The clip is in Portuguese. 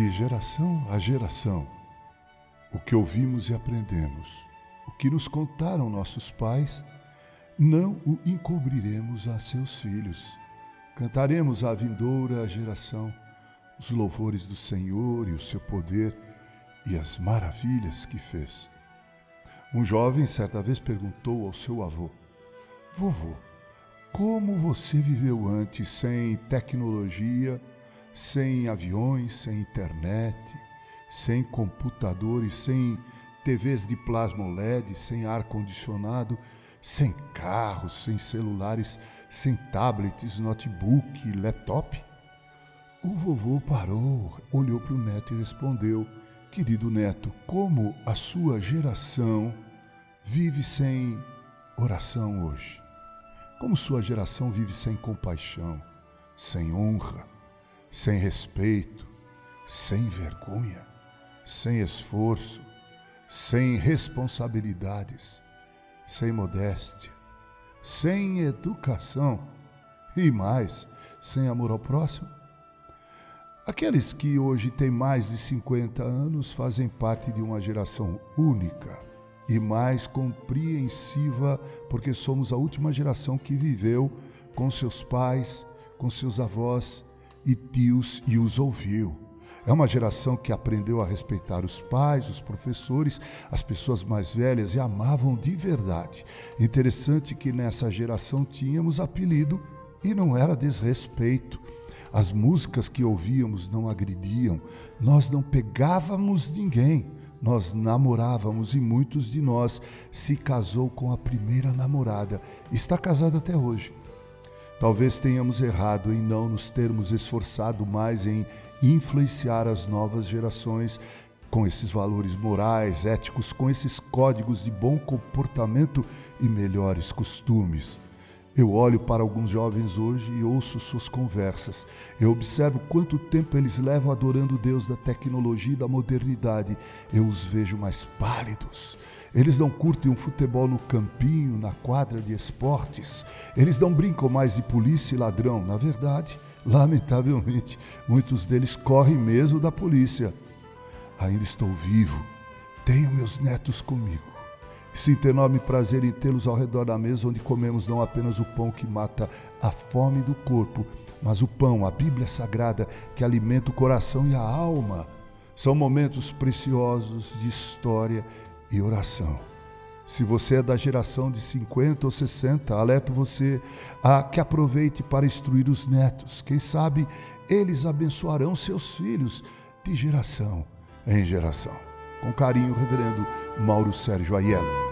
de geração a geração, o que ouvimos e aprendemos, o que nos contaram nossos pais, não o encobriremos a seus filhos. Cantaremos à vindoura geração os louvores do Senhor e o seu poder e as maravilhas que fez. Um jovem certa vez perguntou ao seu avô: Vovô, como você viveu antes sem tecnologia, sem aviões, sem internet, sem computadores, sem TVs de plasma LED, sem ar-condicionado, sem carros, sem celulares, sem tablets, notebook, laptop? O vovô parou, olhou para o neto e respondeu: Querido neto, como a sua geração vive sem oração hoje? Como sua geração vive sem compaixão, sem honra, sem respeito, sem vergonha, sem esforço, sem responsabilidades, sem modéstia, sem educação e mais, sem amor ao próximo? Aqueles que hoje têm mais de 50 anos fazem parte de uma geração única e mais compreensiva, porque somos a última geração que viveu com seus pais, com seus avós e tios e os ouviu. É uma geração que aprendeu a respeitar os pais, os professores, as pessoas mais velhas e amavam de verdade. Interessante que nessa geração tínhamos apelido e não era desrespeito as músicas que ouvíamos não agrediam, nós não pegávamos ninguém, nós namorávamos e muitos de nós se casou com a primeira namorada, está casado até hoje. Talvez tenhamos errado em não nos termos esforçado mais em influenciar as novas gerações com esses valores morais, éticos, com esses códigos de bom comportamento e melhores costumes. Eu olho para alguns jovens hoje e ouço suas conversas. Eu observo quanto tempo eles levam adorando o Deus da tecnologia e da modernidade. Eu os vejo mais pálidos. Eles não curtem um futebol no campinho, na quadra de esportes. Eles não brincam mais de polícia e ladrão. Na verdade, lamentavelmente, muitos deles correm mesmo da polícia. Ainda estou vivo. Tenho meus netos comigo. Sinto enorme prazer em tê-los ao redor da mesa, onde comemos não apenas o pão que mata a fome do corpo, mas o pão, a Bíblia Sagrada, que alimenta o coração e a alma. São momentos preciosos de história e oração. Se você é da geração de 50 ou 60, alerto você a que aproveite para instruir os netos. Quem sabe eles abençoarão seus filhos de geração em geração. Com carinho, Reverendo Mauro Sérgio Aiello.